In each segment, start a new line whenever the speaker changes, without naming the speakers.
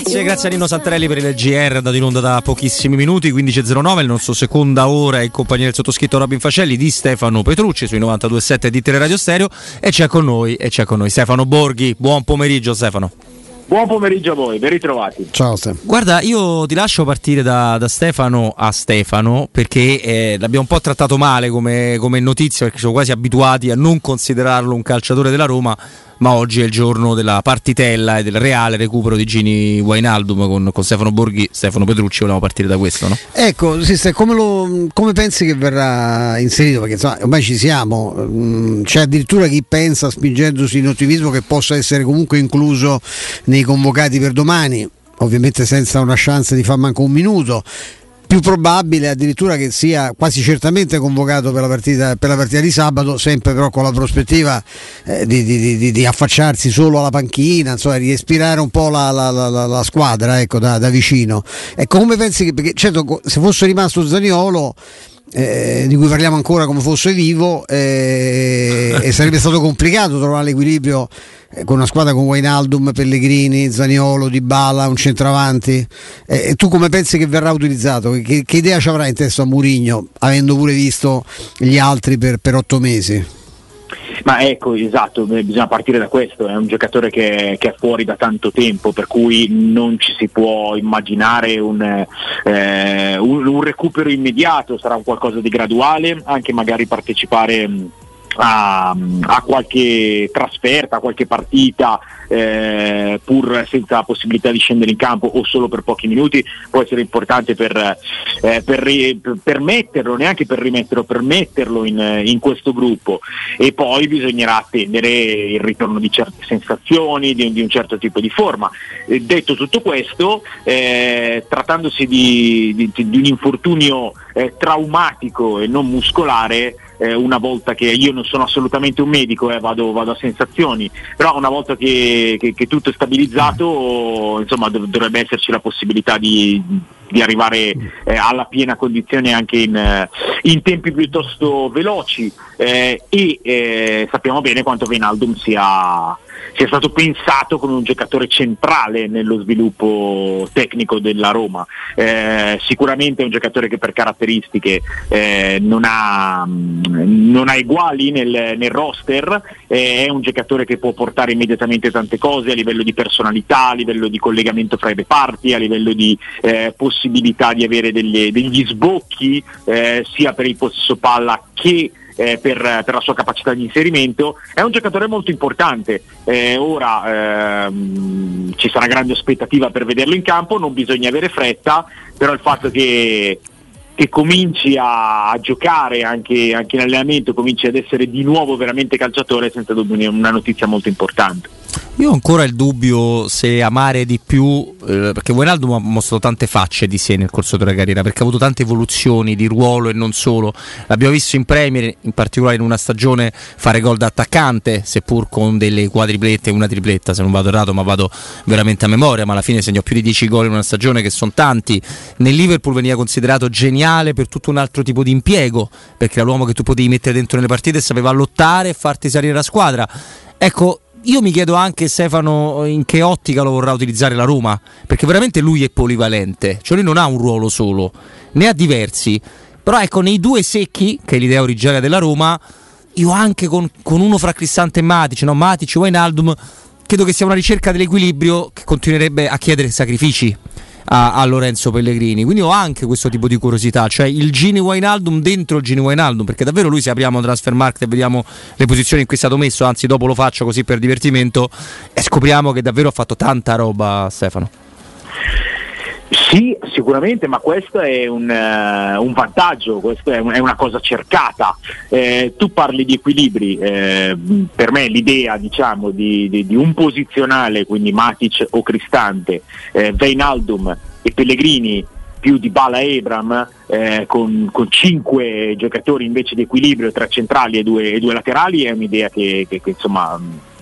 Grazie, grazie a Nino Santarelli per il GR, andato in onda da pochissimi minuti, 15.09, il nostro seconda ora in compagnia del sottoscritto Robin Facelli di Stefano Petrucci sui 92.7 di Teleradio Stereo e c'è con noi, e c'è con noi Stefano Borghi. Buon pomeriggio Stefano.
Buon pomeriggio a voi, ben ritrovati.
Ciao Stefano. Guarda, io ti lascio partire da, da Stefano a Stefano perché eh, l'abbiamo un po' trattato male come, come notizia perché siamo quasi abituati a non considerarlo un calciatore della Roma ma oggi è il giorno della partitella e del reale recupero di Gini Wainaldum con, con Stefano Borghi, Stefano Petrucci, volevamo partire da questo, no?
Ecco, Sister, come, lo, come, pensi che verrà inserito? Perché insomma, ormai ci siamo, mm, c'è addirittura chi pensa, spingendosi in ottimismo, che possa essere comunque incluso nei convocati per domani ovviamente senza una chance di far manco un minuto più probabile addirittura che sia quasi certamente convocato per la partita, per la partita di sabato, sempre però con la prospettiva eh, di, di, di, di, affacciarsi solo alla panchina, insomma, di respirare un po' la, la, la, la squadra ecco, da, da, vicino. Ecco, come pensi che, perché certo se fosse rimasto Zaniolo eh, di cui parliamo ancora come fosse vivo eh, e sarebbe stato complicato trovare l'equilibrio eh, con una squadra con Wainaldum, Pellegrini, Zaniolo, Di Bala, un centravanti eh, tu come pensi che verrà utilizzato? Che, che idea ci avrà in testa Murigno avendo pure visto gli altri per, per otto mesi?
Ma ecco, esatto, bisogna partire da questo, è un giocatore che, che, è fuori da tanto tempo, per cui non ci si può immaginare un, eh, un, un recupero immediato, sarà un qualcosa di graduale, anche magari partecipare a, a, qualche trasferta, a qualche partita eh, pur senza possibilità di scendere in campo o solo per pochi minuti può essere importante per, eh, per, per, per metterlo, neanche per rimetterlo, per metterlo in, in, questo gruppo e poi bisognerà attendere il ritorno di certe sensazioni, di, di un certo tipo di forma. Eh, detto tutto questo, eh, trattandosi di, di, di un infortunio eh, traumatico e non muscolare, una volta che io non sono assolutamente un medico, vado, vado, a sensazioni, però una volta che, che, che tutto è stabilizzato insomma, dov- dovrebbe esserci la possibilità di, di arrivare eh, alla piena condizione anche in, eh, in tempi piuttosto veloci. Eh, e eh, sappiamo bene quanto Venaldum sia sia stato pensato come un giocatore centrale nello sviluppo tecnico della Roma. Eh, sicuramente è un giocatore che per caratteristiche eh, non, ha, non, ha, eguali nel, nel roster, eh, è un giocatore che può portare immediatamente tante cose a livello di personalità, a livello di collegamento fra i reparti, a livello di eh, possibilità di avere delle, degli sbocchi eh, sia per il possesso palla che eh, per, per, la sua capacità di inserimento, è un giocatore molto importante. Eh, ora ehm, ci sarà grande aspettativa per vederlo in campo, non bisogna avere fretta, però il fatto che, che cominci a, a giocare anche, anche, in allenamento, cominci ad essere di nuovo veramente calciatore, è senza dubbio una notizia molto importante.
Io ho ancora il dubbio se amare di più, eh, perché Wijnaldum ha mostrato tante facce di sé nel corso della carriera, perché ha avuto tante evoluzioni di ruolo e non solo. L'abbiamo visto in Premier, in particolare in una stagione, fare gol da attaccante, seppur con delle quadriplette e una tripletta, se non vado errato, ma vado veramente a memoria, ma alla fine segnò più di 10 gol in una stagione che sono tanti. Nel Liverpool veniva considerato geniale per tutto un altro tipo di impiego, perché era l'uomo che tu potevi mettere dentro nelle partite e sapeva lottare e farti salire la squadra. Ecco, io mi chiedo anche Stefano in che ottica lo vorrà utilizzare la Roma, perché veramente lui è polivalente, cioè lui non ha un ruolo solo, ne ha diversi, però ecco nei due secchi, che è l'idea originaria della Roma, io anche con, con uno fra Cristante e Matic, no? Matic e Wijnaldum, credo che sia una ricerca dell'equilibrio che continuerebbe a chiedere sacrifici a, a, Lorenzo Pellegrini. Quindi ho anche questo tipo di curiosità, cioè il Gini Wijnaldum dentro il Gini Wijnaldum, perché davvero lui se apriamo Transfer Market e vediamo le posizioni in cui è stato messo, anzi dopo lo faccio così per divertimento, e scopriamo che davvero ha fatto tanta roba Stefano.
Sì, sicuramente, ma questo è un, uh, un vantaggio, questa è, un, è, una cosa cercata. Eh, tu parli di equilibri, eh, per me l'idea diciamo, di, di, di, un posizionale, quindi Matic o Cristante, eh, Veinaldum e Pellegrini più di Bala Ebram, eh, con, con, cinque giocatori invece di equilibrio tra centrali e due, e due laterali, è un'idea che, che, che insomma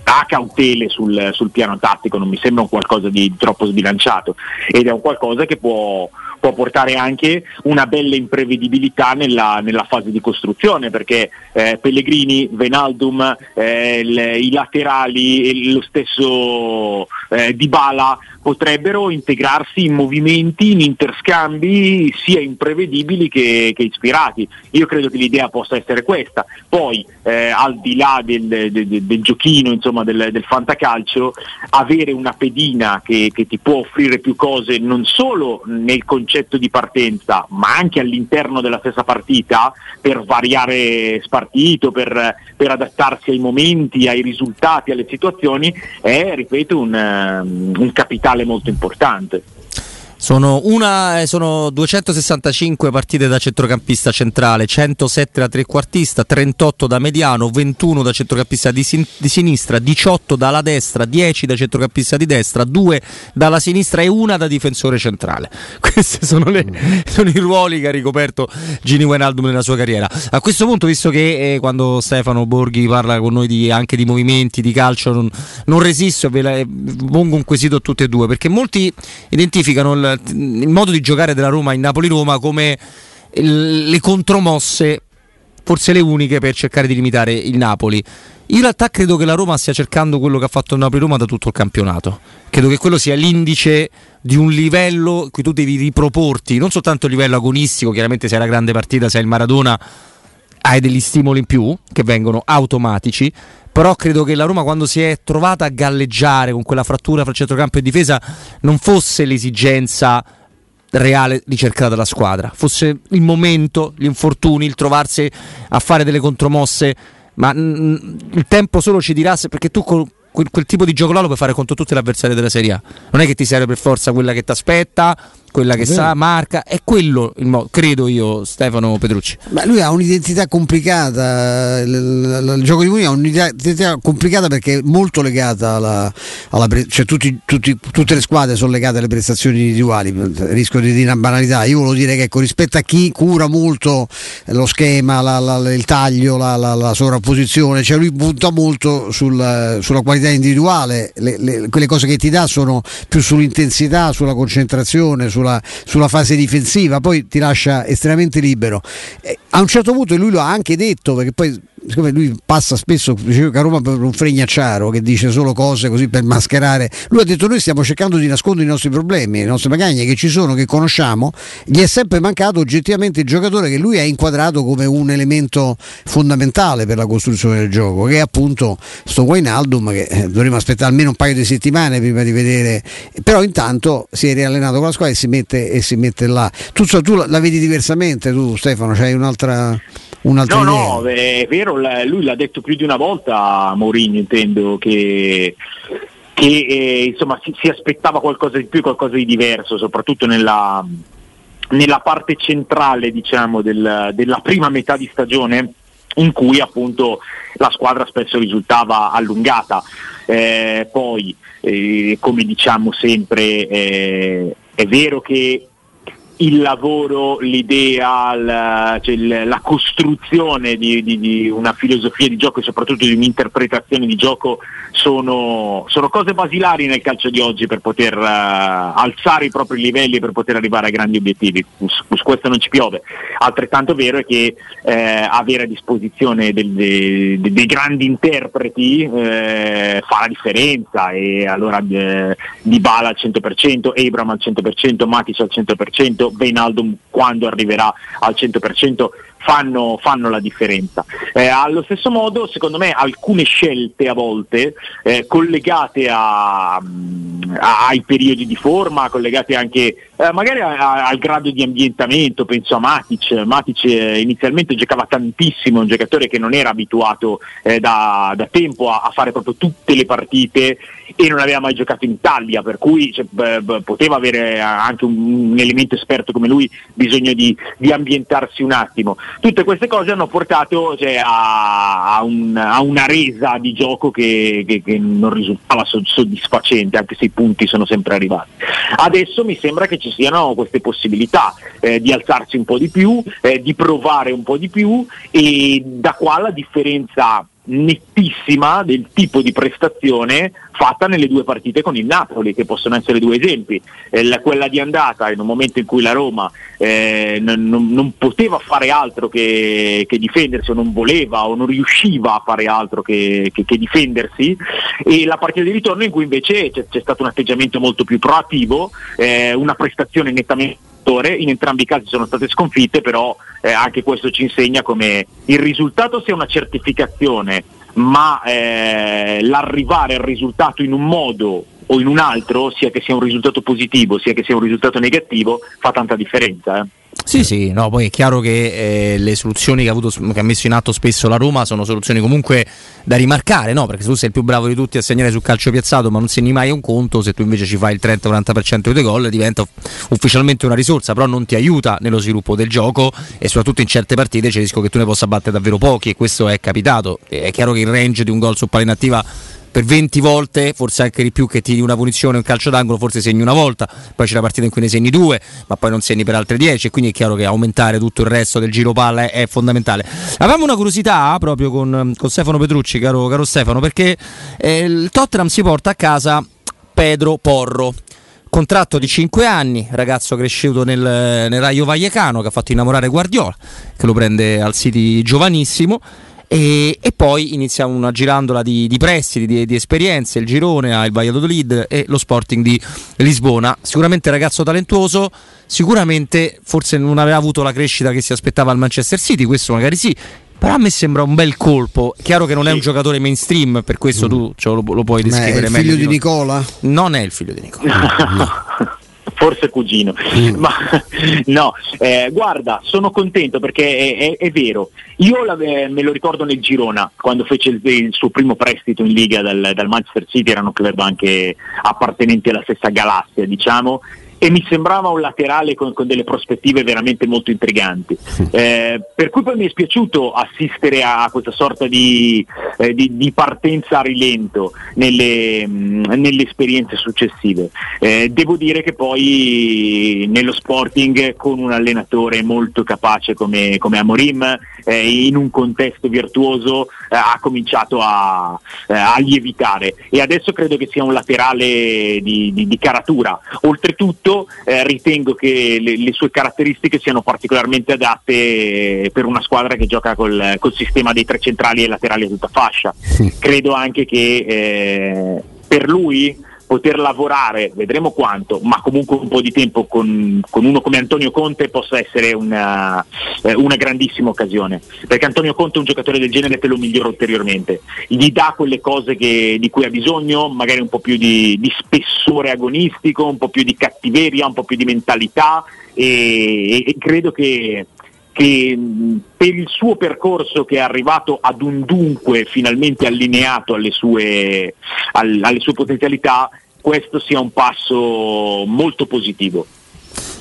ha cautele sul, sul, piano tattico, non mi sembra un qualcosa di troppo sbilanciato. Ed è un qualcosa che può, può portare anche una bella imprevedibilità nella, nella fase di costruzione perché eh, Pellegrini, Venaldum, eh, il, i laterali e lo stesso eh, Dybala potrebbero integrarsi in movimenti, in interscambi sia imprevedibili che, che ispirati. Io credo che l'idea possa essere questa. Poi, eh, al di là del, del, del giochino, insomma, del, del, fantacalcio, avere una pedina che, che ti può offrire più cose non solo nel concetto di partenza, ma anche all'interno della stessa partita per variare spartito, per, per adattarsi ai momenti, ai risultati, alle situazioni, è, ripeto, un, un capitale molto importante.
Sono, una, eh, sono 265 partite da centrocampista centrale, 107 da trequartista, 38 da mediano, 21 da centrocampista di, sin- di, sinistra, 18 dalla destra, 10 da centrocampista di destra, 2 dalla sinistra e una da difensore centrale. Questi sono, le, sono, i ruoli che ha ricoperto Gini Wijnaldum nella sua carriera. A questo punto, visto che eh, quando Stefano Borghi parla con noi di, anche di movimenti, di calcio, non, non resisto e ve la, pongo un quesito a tutti e due, perché molti identificano il il, modo di giocare della Roma in Napoli-Roma come le contromosse, forse le uniche per cercare di limitare il Napoli. In realtà credo che la Roma stia cercando quello che ha fatto il Napoli-Roma da tutto il campionato. Credo che quello sia l'indice di un livello cui tu devi riproporti, non soltanto a livello agonistico, chiaramente se è la grande partita, se è il Maradona, hai degli stimoli in più che vengono automatici, però credo che la Roma quando si è trovata a galleggiare con quella frattura fra centrocampo e difesa non fosse l'esigenza reale ricercata dalla squadra, fosse il momento, gli infortuni, il trovarsi a fare delle contromosse, ma mm, il tempo solo ci dirà se perché tu con quel, quel tipo di gioco là lo puoi fare contro tutti gli avversari della Serie A. Non è che ti serve per forza quella che ti aspetta quella che sa, marca, è quello il modo, credo io, Stefano Petrucci.
Ma lui ha un'identità complicata, il, il, il gioco di Mourinho ha un'identità complicata perché è molto legata alla, alla cioè tutti, tutti, tutte le squadre sono legate alle prestazioni individuali, rischio di dire una banalità, io volevo dire che ecco, rispetto a chi cura molto lo schema, la, la, il taglio, la, la, sovrapposizione, cioè lui punta molto sul, sulla qualità individuale, le, le, quelle cose che ti dà sono più sull'intensità, sulla concentrazione, sulla, sulla, fase difensiva, poi ti lascia estremamente libero. E a un certo punto lui lo ha anche detto, perché poi siccome lui passa spesso dicevo che a Roma per un fregnacciaro che dice solo cose così per mascherare lui ha detto noi stiamo cercando di nascondere i nostri problemi le nostre magagne che ci sono che conosciamo gli è sempre mancato oggettivamente il giocatore che lui ha inquadrato come un elemento fondamentale per la costruzione del gioco che è appunto sto Wijnaldum che eh, dovremmo aspettare almeno un paio di settimane prima di vedere però intanto si è riallenato con la squadra e si mette, e si mette là. Tu, tu la vedi diversamente tu Stefano c'hai un'altra un'altra
no,
idea.
no, è vero, lui l'ha detto più di una volta Mourinho, intendo che che eh, insomma si, si, aspettava qualcosa di più, qualcosa di diverso, soprattutto nella, nella parte centrale diciamo, del, della prima metà di stagione in cui appunto la squadra spesso risultava allungata. Eh, poi, eh, come diciamo sempre, eh, è vero che il lavoro, l'idea, la, cioè la costruzione di, di, di, una filosofia di gioco e soprattutto di un'interpretazione di gioco sono, sono cose basilari nel calcio di oggi per poter uh, alzare i propri livelli e per poter arrivare a grandi obiettivi. Su, questo non ci piove. Altrettanto vero è che eh, avere a disposizione del, de, de, dei grandi interpreti eh, fa la differenza e allora eh, Dybala al 100%, Abram al 100%, Matic al 100%, Wijnaldum quando arriverà al 100% fanno, fanno la differenza. Eh, allo stesso modo, secondo me, alcune scelte a volte eh, collegate a, a, ai periodi di forma, collegate anche eh, magari a, al grado di ambientamento, penso a Matic. Matic eh, inizialmente giocava tantissimo, un giocatore che non era abituato eh, da, da, tempo a, fare proprio tutte le partite e non aveva mai giocato in Italia, per cui cioè, b- poteva avere anche un, un, elemento esperto come lui bisogno di, di ambientarsi un attimo tutte queste cose hanno portato cioè, a, a, un, a, una resa di gioco che, che, che non risultava soddisfacente, anche se i punti sono sempre arrivati. Adesso mi sembra che ci siano queste possibilità eh, di alzarsi un po' di più, eh, di provare un po' di più e da qua la differenza nettissima del tipo di prestazione fatta nelle due partite con il Napoli, che possono essere due esempi. Eh, la, quella di andata in un momento in cui la Roma eh, non, non, poteva fare altro che, che, difendersi o non voleva o non riusciva a fare altro che, che, che difendersi e la partita di ritorno in cui invece c'è, c'è stato un atteggiamento molto più proattivo, eh, una prestazione nettamente in entrambi i casi sono state sconfitte, però eh, anche questo ci insegna come il risultato sia una certificazione, ma eh, l'arrivare al risultato in un modo o in un altro, sia che sia un risultato positivo, sia che sia un risultato negativo, fa tanta differenza. Eh.
Sì, sì, no, poi è chiaro che eh, le soluzioni che ha, avuto, che ha, messo in atto spesso la Roma sono soluzioni comunque da rimarcare, no? Perché se tu sei il più bravo di tutti a segnare sul calcio piazzato, ma non segni mai un conto, se tu invece ci fai il 30-40% dei gol diventa ufficialmente una risorsa, però non ti aiuta nello sviluppo del gioco e soprattutto in certe partite c'è il rischio che tu ne possa battere davvero pochi e questo è capitato. È chiaro che il range di un gol su palla inattiva per 20 volte, forse anche di più che tiri una punizione, un calcio d'angolo, forse segni una volta, poi c'è la partita in cui ne segni due, ma poi non segni per altre 10 e quindi è chiaro che aumentare tutto il resto del giro palla è, è fondamentale. Avevamo una curiosità proprio con, con Stefano Petrucci, caro, caro Stefano, perché eh, il Tottenham si porta a casa Pedro Porro contratto di 5 anni, ragazzo cresciuto nel, nel Raio Vallecano che ha fatto innamorare Guardiola, che lo prende al City giovanissimo e, e poi iniziamo una girandola di, di prestiti, di, di, esperienze, il Girone ha il Valladolid e lo Sporting di Lisbona. Sicuramente ragazzo talentuoso, sicuramente forse non aveva avuto la crescita che si aspettava al Manchester City, questo magari sì, però a me sembra un bel colpo. Chiaro che non sì. è un giocatore mainstream, per questo mm. tu cioè, lo, lo, puoi descrivere meglio.
È il figlio di Nicola?
Non è il figlio di Nicola. no.
Forse cugino. Mm. Ma no, eh, guarda, sono contento perché è, è, è vero. Io la, eh, me lo ricordo nel Girona, quando fece il, il suo primo prestito in Liga dal, dal Manchester City, erano credo anche appartenenti alla stessa galassia, diciamo e mi sembrava un laterale con, con delle prospettive veramente molto intriganti. Eh, per cui poi mi è spiaciuto assistere a questa sorta di, eh, di, di partenza a rilento nelle, mh, nelle esperienze successive. Eh, devo dire che poi nello Sporting con un allenatore molto capace come, come Amorim, eh, in un contesto virtuoso, eh, ha cominciato a, eh, a, lievitare e adesso credo che sia un laterale di, di caratura. Oltretutto tutto eh, ritengo che le, le, sue caratteristiche siano particolarmente adatte per una squadra che gioca col, col sistema dei tre centrali e laterali a tutta fascia. Credo anche che eh, per lui poter lavorare, vedremo quanto, ma comunque un po' di tempo con, con uno come Antonio Conte possa essere una, eh, una, grandissima occasione, perché Antonio Conte un giocatore del genere te lo migliora ulteriormente, gli dà quelle cose che, di cui ha bisogno, magari un po' più di, di, spessore agonistico, un po' più di cattiveria, un po' più di mentalità e, e credo che che per il suo percorso che è arrivato ad un dunque finalmente allineato alle sue, alle sue potenzialità, questo sia un passo molto positivo.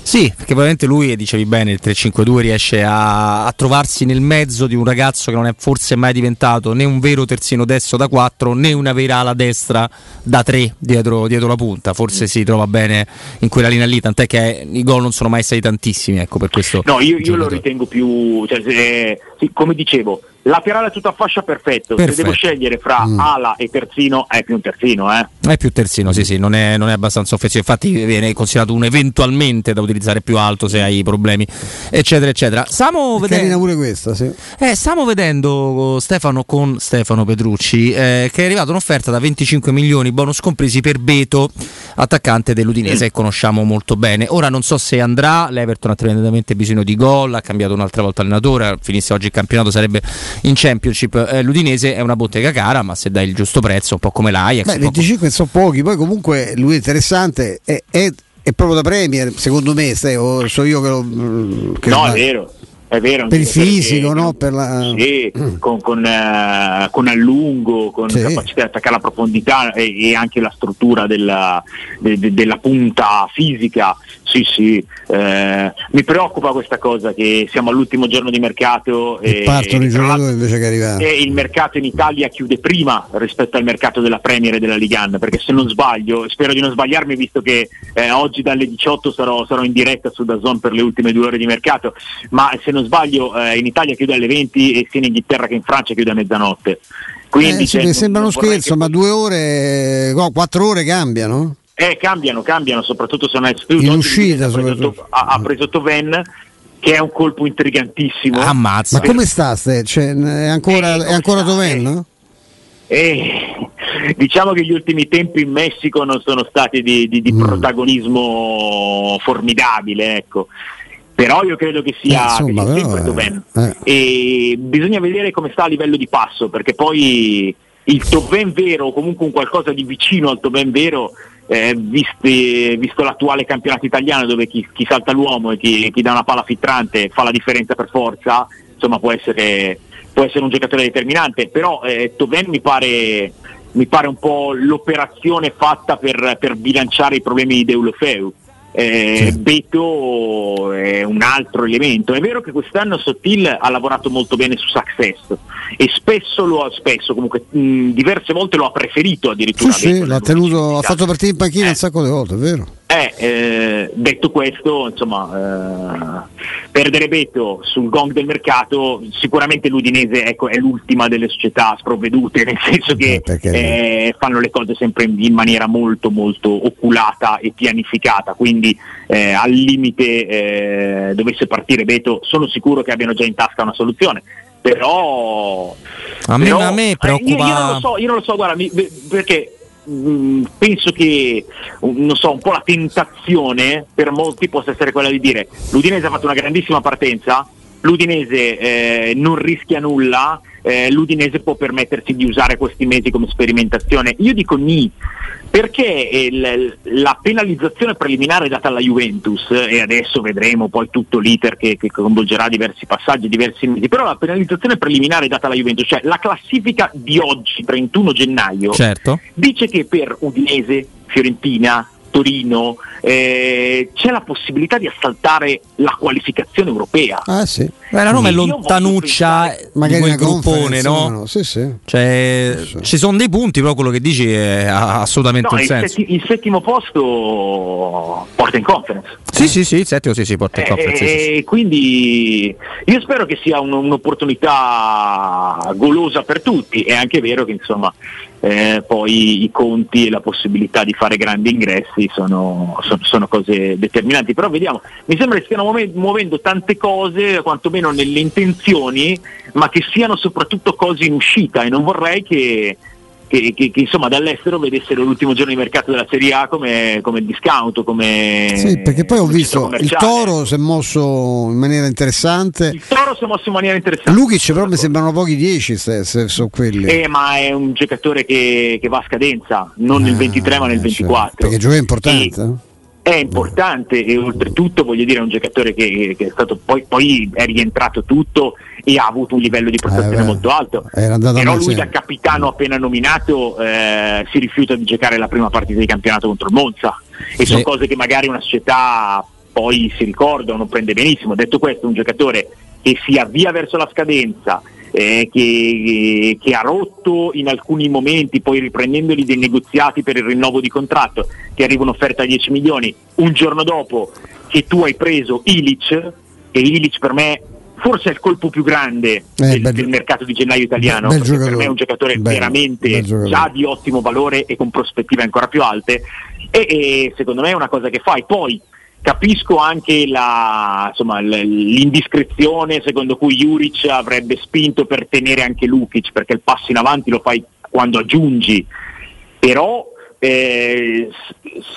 Sì, perché probabilmente lui, dicevi bene, il 3-5-2 riesce a, a, trovarsi nel mezzo di un ragazzo che non è forse mai diventato né un vero terzino destro da 4 né una vera ala destra da 3 dietro, dietro la punta. Forse si trova bene in quella linea lì, tant'è che i gol non sono mai stati tantissimi. Ecco, per questo
no, io, io lo ritengo più, cioè, eh, sì, come dicevo, Laterale a tutta fascia perfetto. perfetto. Se devo scegliere fra mm. ala e terzino, è più un terzino, eh?
È più terzino, sì, sì, non è, non è abbastanza offensivo. Infatti viene considerato un eventualmente da utilizzare più alto se hai problemi, eccetera, eccetera. Stiamo vedendo.
pure questa, sì.
Eh, stiamo vedendo Stefano con Stefano Petrucci, eh, che è arrivata un'offerta da 25 milioni, bonus compresi per Beto, attaccante dell'Udinese, mm. che conosciamo molto bene. Ora non so se andrà, l'Everton ha tremendamente bisogno di gol, ha cambiato un'altra volta allenatore, finisse oggi il campionato sarebbe in Championship. Eh, L'Udinese è una bottega cara, ma se dai il giusto prezzo, un po' come l'Ajax.
Beh, 25 sono pochi, poi comunque lui è interessante, è, è, è proprio da Premier, secondo me, stai, o so io che lo... Che
no, è vero. È vero,
per il fisico, no? per la...
sì, con, con, uh, con, allungo, con sì. capacità di attaccare la profondità e, e anche la struttura della, de, de, della punta fisica sì, sì, eh, mi preoccupa questa cosa che siamo all'ultimo giorno di mercato
e, partono i giocatori invece che arrivare.
E il mercato in Italia chiude prima rispetto al mercato della Premier e della Ligan, perché se non sbaglio, spero di non sbagliarmi visto che eh, oggi dalle 18 sarò, sarò, in diretta su Dazon per le ultime due ore di mercato, ma se non sbaglio eh, in Italia chiude alle 20 e sia in Inghilterra che in Francia chiude a mezzanotte
Quindi eh, sì, sembra uno scherzo, che... ma due ore, no, quattro ore cambiano?
Eh, cambiano, cambiano, soprattutto se non è
In uscita, soprattutto.
Ha, ha preso Toven che è un colpo intrigantissimo.
Ammazza. Ma come sta? Cioè, è ancora, eh, è ancora Toven, no?
Eh, diciamo che gli ultimi tempi in Messico non sono stati di, di, di mm. protagonismo formidabile, ecco. però io credo che sia, eh, insomma, che però, eh. e bisogna vedere come sta a livello di passo perché poi il Toben vero o comunque un qualcosa di vicino al Toben vero eh, visti, visto l'attuale campionato italiano dove chi, chi salta l'uomo e chi, chi, dà una palla filtrante fa la differenza per forza, insomma può essere, può essere un giocatore determinante, però eh, Toven mi pare, mi pare, un po' l'operazione fatta per, per bilanciare i problemi di Deulofeu eh, sì. Beto è un altro elemento. È vero che quest'anno Sottil ha lavorato molto bene su Success e spesso lo ha, spesso, comunque mh, diverse volte lo ha preferito addirittura.
Sì, sì l'ha tenuto, ha fatto partire in panchina eh. un sacco di volte, è vero.
Eh, eh, detto questo, insomma, eh, perdere Beto sul gong del mercato, sicuramente l'Udinese ecco, è l'ultima delle società sprovvedute, nel senso che eh, fanno le cose sempre in, in, maniera molto molto oculata e pianificata, quindi eh, al limite eh, dovesse partire Beto, sono sicuro che abbiano già in tasca una soluzione. Però,
a me, però, a me preoccupa.
Io, io, non lo so, io non lo so, guarda, mi, perché Mm, penso che non so, un po' la tentazione per molti possa essere quella di dire l'Udinese ha fatto una grandissima partenza, l'Udinese eh, non rischia nulla, eh, l'Udinese può permettersi di usare questi mesi come sperimentazione. Io dico ni, perché il, la penalizzazione preliminare data alla Juventus, e adesso vedremo poi tutto l'iter che, che coinvolgerà diversi passaggi, diversi mesi, però la penalizzazione preliminare data alla Juventus, cioè la classifica di oggi, 31 gennaio,
certo.
dice che per Udinese, Fiorentina, Torino, eh, c'è la possibilità di assaltare la qualificazione europea.
Ah, sì.
Beh, la Roma è lontanuccia magari quel gruppone, no? no?
Sì, sì.
Cioè, sì, Ci sono dei punti, però quello che dici è assolutamente no, il senso.
Setti, il settimo posto porta in conference.
Sì, sì, sì, il settimo sì, sì, porta in conference.
E quindi io spero che sia un, un'opportunità golosa per tutti. È anche vero che insomma eh, poi i conti e la possibilità di fare grandi ingressi sono, sono, sono cose determinanti. Però vediamo, mi sembra che stiano muovendo tante cose, quantomeno nelle intenzioni, ma che siano soprattutto cose in uscita e non vorrei che che, che, che, insomma dall'estero vedessero l'ultimo giorno di mercato della Serie A come, come discount, come
Sì, perché poi ho visto il Toro si è mosso in maniera interessante.
Il Toro si è mosso in maniera interessante.
Lukic però mi sembrano pochi 10 se, se sono quelli.
Eh, ma è un giocatore che, va a scadenza, non ah, nel 23 ma nel 24. Cioè,
perché gioca importante. E,
è importante e oltretutto voglio dire è un giocatore che, che è stato poi, poi, è rientrato tutto e ha avuto un livello di prestazione eh, molto alto. però lui da capitano appena nominato eh, si rifiuta di giocare la prima partita di campionato contro il Monza. E sì. sono cose che magari una società poi si ricorda o non prende benissimo. Detto questo un giocatore che si avvia verso la scadenza eh, che, che, ha rotto in alcuni momenti, poi riprendendoli dei negoziati per il rinnovo di contratto, ti arriva un'offerta a 10 milioni, un giorno dopo che tu hai preso Ilic, e Ilic per me forse è il colpo più grande eh, del, del, mercato di gennaio italiano,
bel, bel per
me è un giocatore bel, veramente già di ottimo valore e con prospettive ancora più alte. E, e secondo me è una cosa che fai. Poi Capisco anche la, insomma, l'indiscrezione secondo cui Juric avrebbe spinto per tenere anche Lukic, perché il passo in avanti lo fai quando aggiungi, però eh,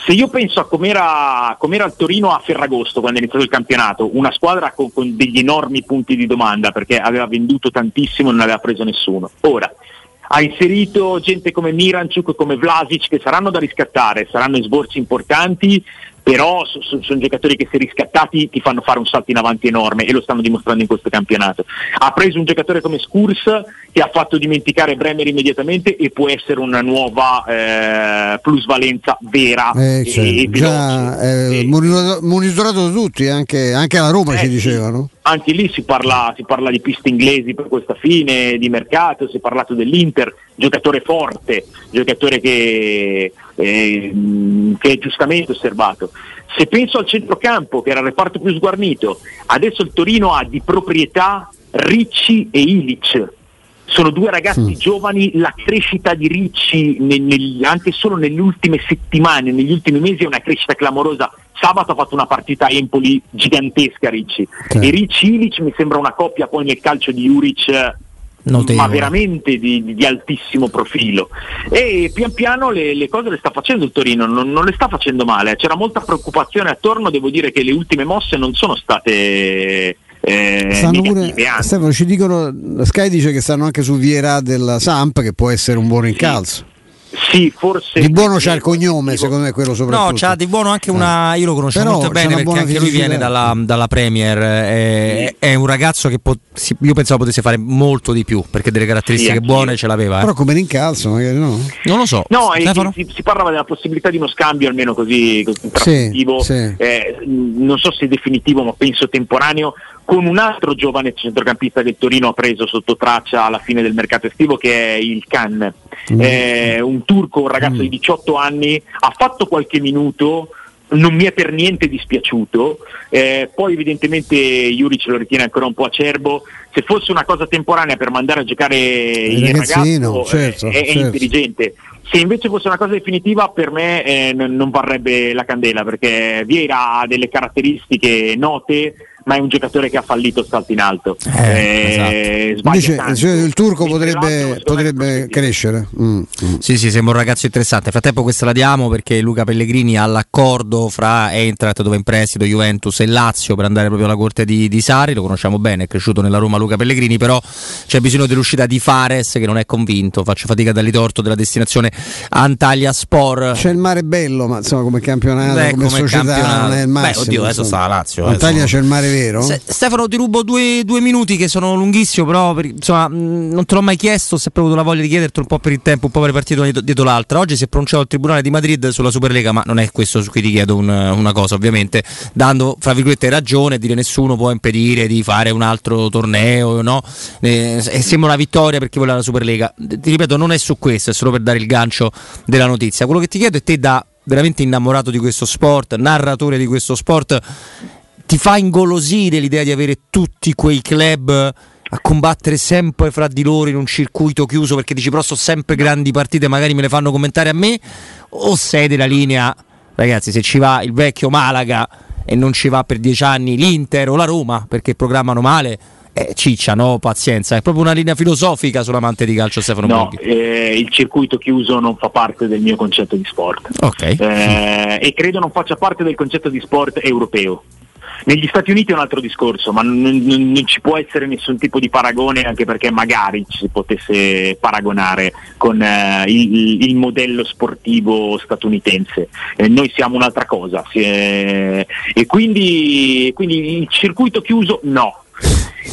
se io penso a com'era, com'era il Torino a Ferragosto quando è iniziato il campionato, una squadra con, con degli enormi punti di domanda perché aveva venduto tantissimo e non aveva preso nessuno. Ora, ha inserito gente come Miranchuk, come Vlasic che saranno da riscattare, saranno sborsi importanti, però so, so, sono giocatori che se riscattati ti fanno fare un salto in avanti enorme e lo stanno dimostrando in questo campionato. Ha preso un giocatore come Skurs che ha fatto dimenticare Bremer immediatamente e può essere una nuova eh, plusvalenza vera
eh, cioè, e, e già, eh, monitorato da tutti, anche, anche alla Roma ci eh, dicevano.
Anche lì si parla, si parla di piste inglesi per questa fine di mercato, si è parlato dell'Inter, giocatore forte, giocatore che eh, che è giustamente osservato. Se penso al centrocampo, che era il reparto più sguarnito, adesso il Torino ha di proprietà Ricci e Ilic. Sono due ragazzi mm. giovani, la crescita di Ricci nel, nel, anche solo nelle ultime settimane, negli ultimi mesi è una crescita clamorosa. Sabato ha fatto una partita a Empoli gigantesca Ricci okay. e Ricci Ilic mi sembra una coppia poi nel calcio di Juric Notevole. ma veramente di, di, altissimo profilo e pian piano le, le, cose le sta facendo il Torino, non, non, le sta facendo male, c'era molta preoccupazione attorno, devo dire che le ultime mosse non sono state eh,
stanno pure, Stefano ci dicono Sky dice che stanno anche su Vierà del Samp che può essere un buon rincalzo sì.
Sì, forse.
Di buono c'ha il cognome, secondo me quello soprattutto.
No, c'ha di buono anche una. Io lo conosco Però molto bene perché anche lui viene dalla, dalla Premier. È, è, un ragazzo che pot, io pensavo potesse fare molto di più perché delle caratteristiche sì, buone ce l'aveva. Eh.
Però come rincalzo, magari no.
Non lo so.
No, si, si, parlava della possibilità di uno scambio, almeno così, così sì, sì. Eh, non so se definitivo, ma penso temporaneo con un altro giovane centrocampista che il Torino ha preso sotto traccia alla fine del mercato estivo che è il Khan, mm. eh, un turco, un ragazzo mm. di 18 anni, ha fatto qualche minuto, non mi è per niente dispiaciuto, eh, poi evidentemente Juric lo ritiene ancora un po' acerbo, se fosse una cosa temporanea per mandare a giocare il, il ragazzo certo, eh, è, certo. intelligente. Se invece fosse una cosa definitiva per me eh, non varrebbe la candela perché Vieira ha delle caratteristiche note ma è un giocatore che ha fallito salto in alto.
Eh, eh, Invece cioè, il turco potrebbe, potrebbe crescere. Mm,
mm. Sì, sì, sembra un ragazzo interessante. Nel frattempo questa la diamo perché Luca Pellegrini ha l'accordo fra Eintracht dove in prestito Juventus e Lazio per andare proprio alla corte di, di Sari, lo conosciamo bene, è cresciuto nella Roma Luca Pellegrini, però c'è bisogno dell'uscita di Fares che non è convinto, faccio fatica a dargli torto della destinazione Antalya Spor.
C'è il mare bello, ma insomma come campionato, Beh, come, come società campionato. non è il massimo.
Beh, oddio, adesso sta la Lazio.
Antalya c'è il mare vero?
Se, Stefano, ti rubo due, due, minuti che sono lunghissimi, però per, insomma, mh, non te l'ho mai chiesto, se hai avuto la voglia di chiederti un po' per il tempo, un po' per le partite dietro, dietro l'altra. Oggi si è pronunciato il Tribunale di Madrid sulla Superlega, ma non è questo su cui ti chiedo un, una cosa, ovviamente, dando, fra virgolette, ragione, dire nessuno può impedire di fare un altro torneo, no? Eh, sembra una vittoria per chi vuole la Superlega. Ti ripeto, non è su questo, è solo per dare il gancio della notizia. Quello che ti chiedo è te da veramente innamorato di questo sport, narratore di questo sport, ti fa ingolosire l'idea di avere tutti quei club a combattere sempre fra di loro in un circuito chiuso perché dici però sono sempre grandi partite, magari me le fanno commentare a me, o sei della linea, ragazzi, se ci va il vecchio Malaga e non ci va per dieci anni l'Inter o la Roma perché programmano male, eh, ciccia, no? Pazienza, è proprio una linea filosofica sull'amante di calcio Stefano
No, eh, il circuito chiuso non fa parte del mio concetto di sport.
Okay.
Eh, e credo non faccia parte del concetto di sport europeo. Negli Stati Uniti è un altro discorso, ma non, non, ci può essere nessun tipo di paragone, anche perché magari ci si potesse paragonare con eh, il, il, modello sportivo statunitense. Eh, noi siamo un'altra cosa eh, e quindi, quindi il circuito chiuso no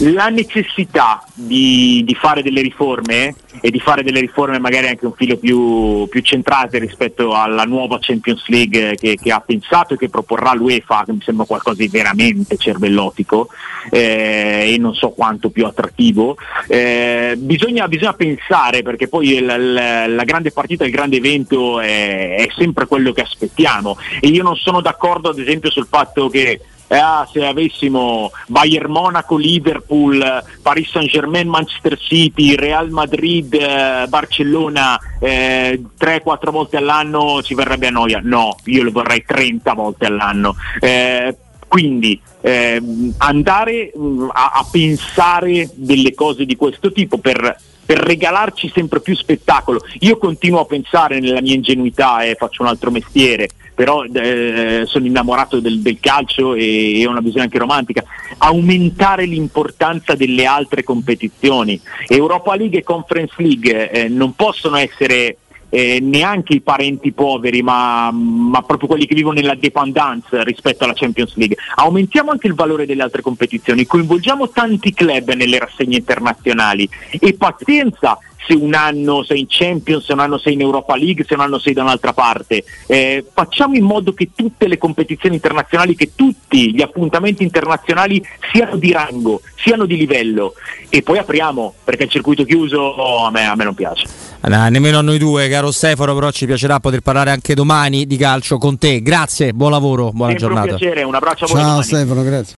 la necessità di, di, fare delle riforme e di fare delle riforme magari anche un filo più, più centrate rispetto alla nuova Champions League che, che, ha pensato e che proporrà l'UEFA, che mi sembra qualcosa di veramente cervellotico eh, e non so quanto più attrattivo. Eh, bisogna, bisogna, pensare perché poi la, la, la, grande partita, il grande evento è, è sempre quello che aspettiamo e io non sono d'accordo ad esempio sul fatto che ah, se avessimo Bayern Monaco, Liverpool, Paris Saint Germain, Manchester City, Real Madrid, eh, Barcellona eh, 3-4 volte all'anno ci verrebbe a noia. No, io lo vorrei 30 volte all'anno. Eh, quindi eh, andare mm, a, a pensare delle cose di questo tipo per per regalarci sempre più spettacolo. Io continuo a pensare nella mia ingenuità e faccio un altro mestiere, però eh, sono innamorato del, del calcio e, e, ho una visione anche romantica, aumentare l'importanza delle altre competizioni. Europa League e Conference League eh, non possono essere eh, neanche i parenti poveri, ma, ma, proprio quelli che vivono nella dependance rispetto alla Champions League. Aumentiamo anche il valore delle altre competizioni, coinvolgiamo tanti club nelle rassegne internazionali e pazienza se un anno sei in Champions, se un anno sei in Europa League, se un anno sei da un'altra parte. Eh, facciamo in modo che tutte le competizioni internazionali, che tutti gli appuntamenti internazionali siano di rango, siano di livello e poi apriamo, perché il circuito chiuso oh, a, me, a me non piace.
No, nemmeno a noi due, caro Stefano, però ci piacerà poter parlare anche domani di calcio con te. Grazie, buon lavoro, buona
Sempre
giornata.
Un piacere, un abbraccio a voi.
Ciao domani. Stefano, grazie.